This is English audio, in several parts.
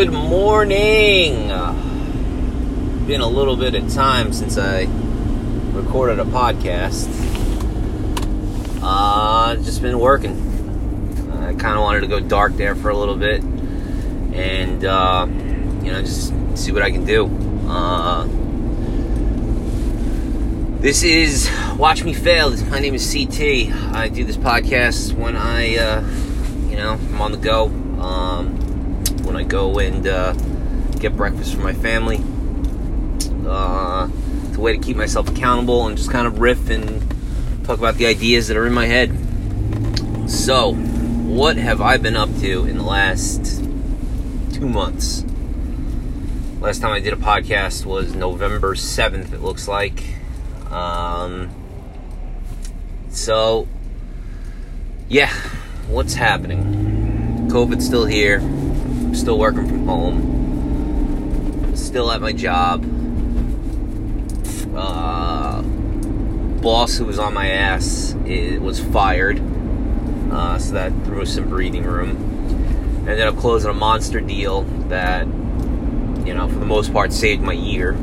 Good morning. Been a little bit of time since I recorded a podcast. Uh, just been working. I kind of wanted to go dark there for a little bit, and uh, you know, just see what I can do. Uh, this is Watch Me Fail. My name is CT. I do this podcast when I, uh, you know, I'm on the go. Um, when I go and uh, get breakfast for my family. Uh, it's a way to keep myself accountable and just kind of riff and talk about the ideas that are in my head. So, what have I been up to in the last two months? Last time I did a podcast was November 7th, it looks like. Um, so, yeah, what's happening? COVID's still here still working from home, still at my job. Uh, boss who was on my ass it was fired, uh, so that threw some breathing room. Ended up closing a monster deal that, you know, for the most part, saved my year.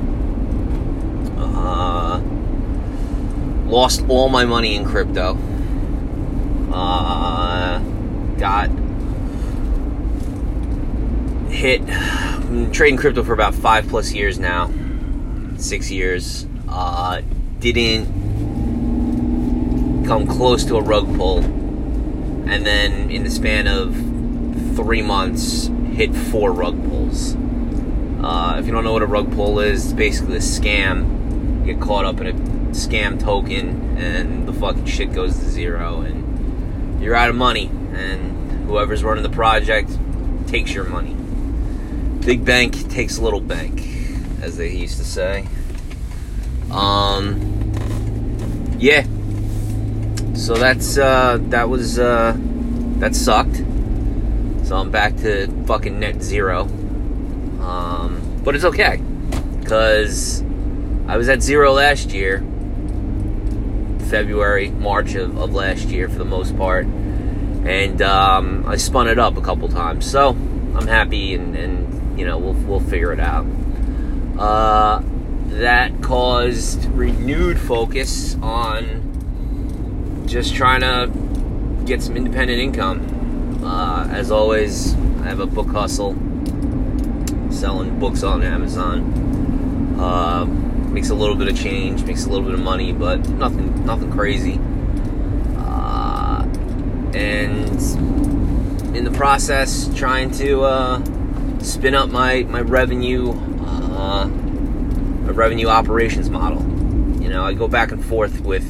Uh, lost all my money in crypto. Uh, got hit trading crypto for about five plus years now, six years. Uh, didn't come close to a rug pull, and then in the span of three months, hit four rug pulls. Uh, if you don't know what a rug pull is, it's basically a scam. You get caught up in a scam token, and the fucking shit goes to zero, and you're out of money, and whoever's running the project takes your money. Big bank takes a little bank, as they used to say. Um, yeah. So that's uh, that was uh, that sucked. So I'm back to fucking net zero. Um, but it's okay, cause I was at zero last year, February, March of, of last year for the most part, and um, I spun it up a couple times. So I'm happy and, and you know, we'll we'll figure it out. Uh, that caused renewed focus on just trying to get some independent income. Uh, as always, I have a book hustle, selling books on Amazon. Uh, makes a little bit of change, makes a little bit of money, but nothing nothing crazy. Uh, and in the process, trying to uh, spin up my my revenue uh, revenue operations model. You know, I go back and forth with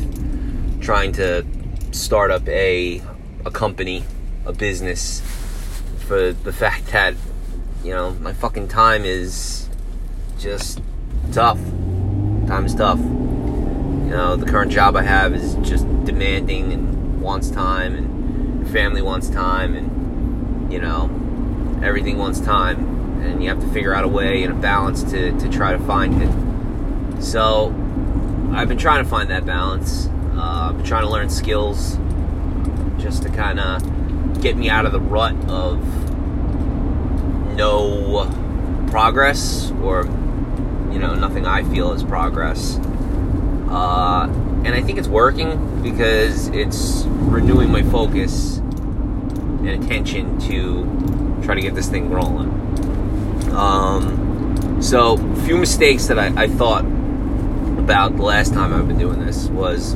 trying to start up a a company, a business for the fact that you know my fucking time is just tough. Time is tough. You know, the current job I have is just demanding and wants time, and family wants time, and you know, everything wants time, and you have to figure out a way and a balance to, to try to find it. So, I've been trying to find that balance. Uh, I've been trying to learn skills just to kind of get me out of the rut of no progress or, you know, nothing I feel is progress. Uh, and I think it's working because it's renewing my focus and attention to try to get this thing rolling. Um, so, a few mistakes that I, I thought about the last time I've been doing this was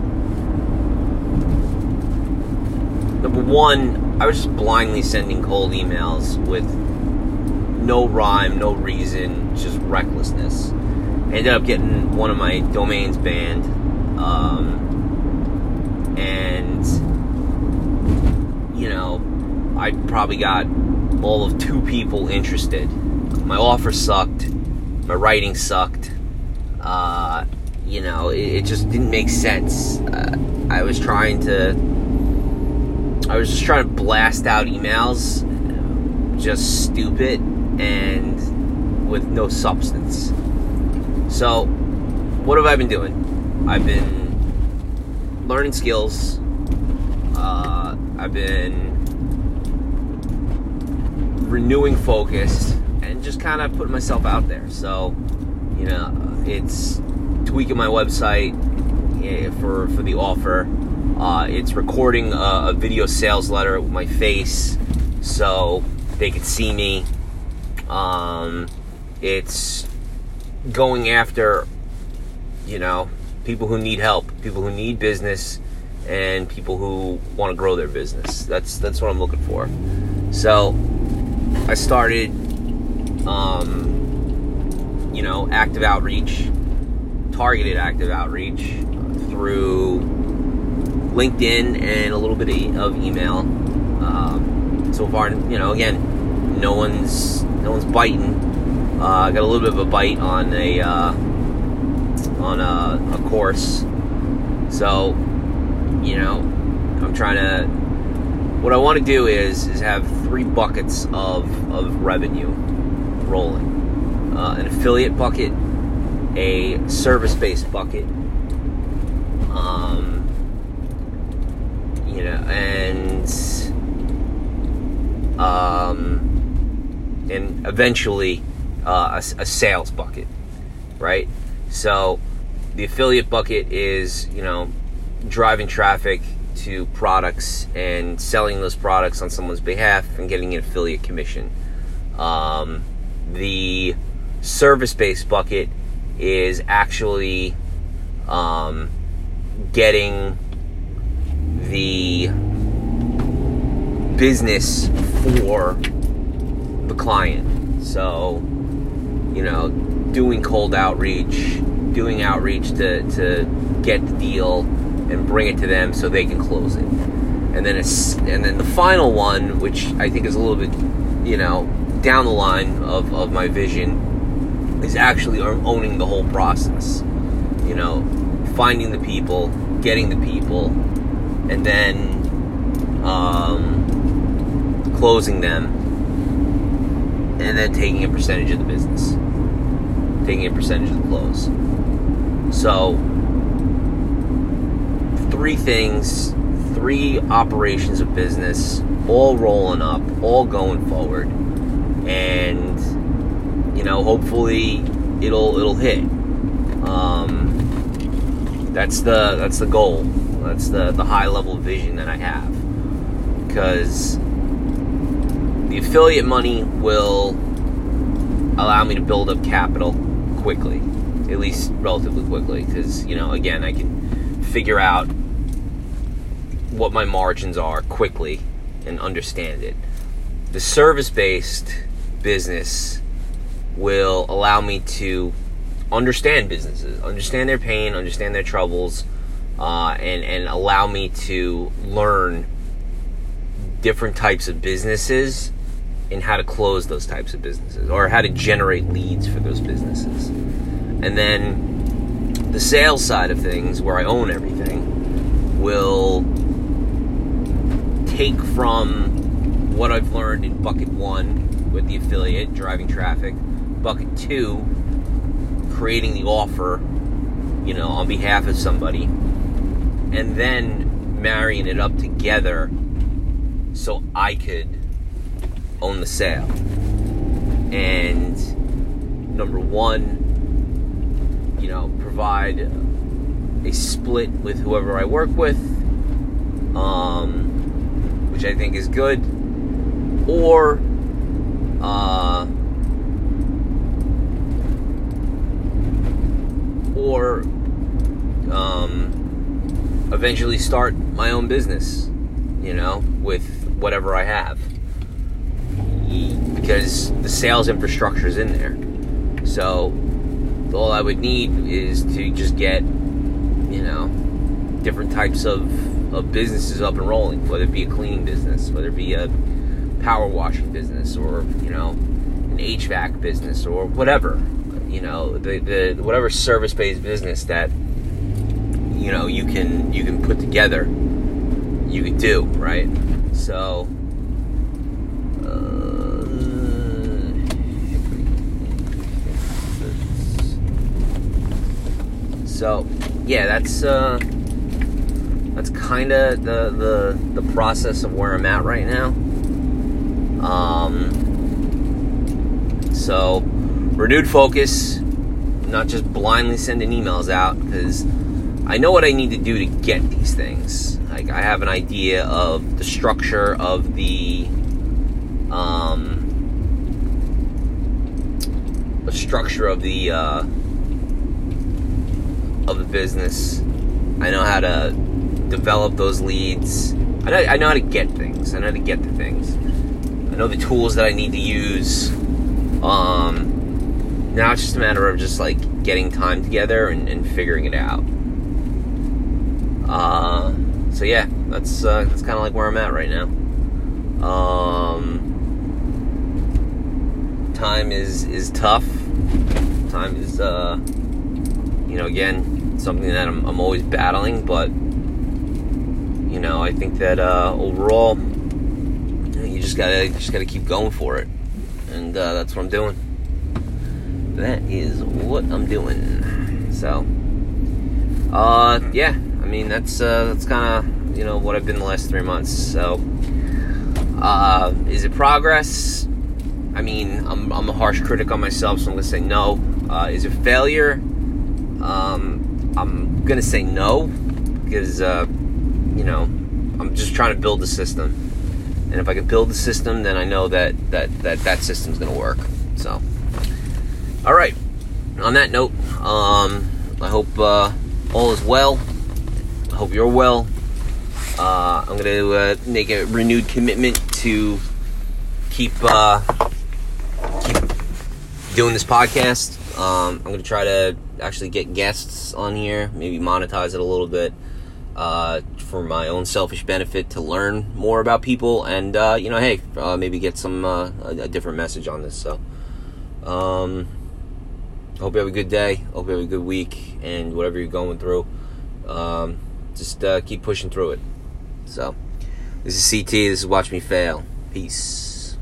number one, I was just blindly sending cold emails with no rhyme, no reason, just recklessness. I ended up getting one of my domains banned. Um, and, you know, I probably got all of two people interested. My offer sucked. My writing sucked. Uh, you know, it, it, just didn't make sense. Uh, I was trying to. I was just trying to blast out emails, just stupid and with no substance. So, what have I been doing? I've been learning skills. Uh, I've been renewing focus and just kind of putting myself out there. So, you know, it's tweaking my website for for the offer. Uh, it's recording a, a, video sales letter with my face so they can see me. Um, it's going after, you know, people who need help, people who need business, and people who want to grow their business. That's that's what I'm looking for. So I started, um, you know, active outreach, targeted active outreach through LinkedIn and a little bit of email. Um, so far, you know, again, no one's no one's biting. Uh, I got a little bit of a bite on a uh, on a, a course, so you know, I'm trying to. What I want to do is is have three buckets of of revenue rolling: uh, an affiliate bucket, a service based bucket, um, you know, and um, and eventually uh, a, a sales bucket, right? So the affiliate bucket is, you know, driving traffic to products and selling those products on someone's behalf and getting an affiliate commission. Um, the service based bucket is actually um, getting the business for the client. So, you know, doing cold outreach, doing outreach to, to get the deal and bring it to them so they can close it. And then it's and then the final one, which I think is a little bit, you know, down the line of, of my vision, is actually owning the whole process. You know, finding the people, getting the people, and then um, closing them, and then taking a percentage of the business taking a percentage of the close. So, three things, three operations of business, all rolling up, all going forward, and you know, hopefully, it'll it'll hit. Um, that's the that's the goal. That's the the high level vision that I have, because the affiliate money will allow me to build up capital quickly, at least relatively quickly, because you know, again, I can figure out what my margins are quickly and understand it. The service-based business will allow me to understand businesses, understand their pain, understand their troubles, uh, and and allow me to learn different types of businesses and how to close those types of businesses or how to generate leads for those businesses. And then the sales side of things, where I own everything, will take from what I've learned in bucket one with the affiliate, driving traffic, bucket two, creating the offer, you know, on behalf of somebody, and then marrying it up together so I could own the sale. And number one, you know, provide a split with whoever I work with, um, which I think is good, or uh, or um, eventually start my own business, you know, with whatever I have because the sales infrastructure is in there. So all I would need is to just get, you know, different types of, of businesses up and rolling, whether it be a cleaning business, whether it be a power washing business, or you know, an HVAC business, or whatever. You know, the, the whatever service based business that you know you can you can put together, you can do right. So So, yeah, that's uh, that's kind of the, the the process of where I'm at right now. Um, So, renewed focus, not just blindly sending emails out because I know what I need to do to get these things. Like I have an idea of the structure of the um the structure of the uh of the business. I know how to develop those leads. I know, I know how to get things. I know how to get to things. I know the tools that I need to use. Um, now it's just a matter of just like getting time together and, and figuring it out. Uh, so yeah, that's uh, that's kind of like where I'm at right now. Um, time is is tough. Time is uh, you know again something that I'm, I'm always battling, but you know I think that uh, overall you just gotta just gotta keep going for it, and uh, that's what I'm doing. That is what I'm doing. So, uh, yeah I mean, that's uh, that's kind of you know what I've been the last three months. So, uh, is it progress? I mean, I'm, I'm a harsh critic on myself, so I'm gonna say no. Uh, is it failure? Um, I'm gonna say no because you know I'm just trying to build a system, and if I can build the system, then I know that that that that system's gonna work. So, all right. On that note, um, I hope uh, all is well I hope you're well. Uh, I'm going to uh, make a renewed commitment to keep uh, keep doing this podcast. Um, I'm going to try to actually get guests on here, maybe monetize it a little bit uh, for my own selfish benefit to learn more about people, and uh, you know, hey, uh, maybe get some a, a, different message on this. So, um, hope you have a good day. Hope you have a good week, and whatever you're going through. Um, just uh, keep pushing through it. So, this is CT. This is Watch Me Fail. Peace.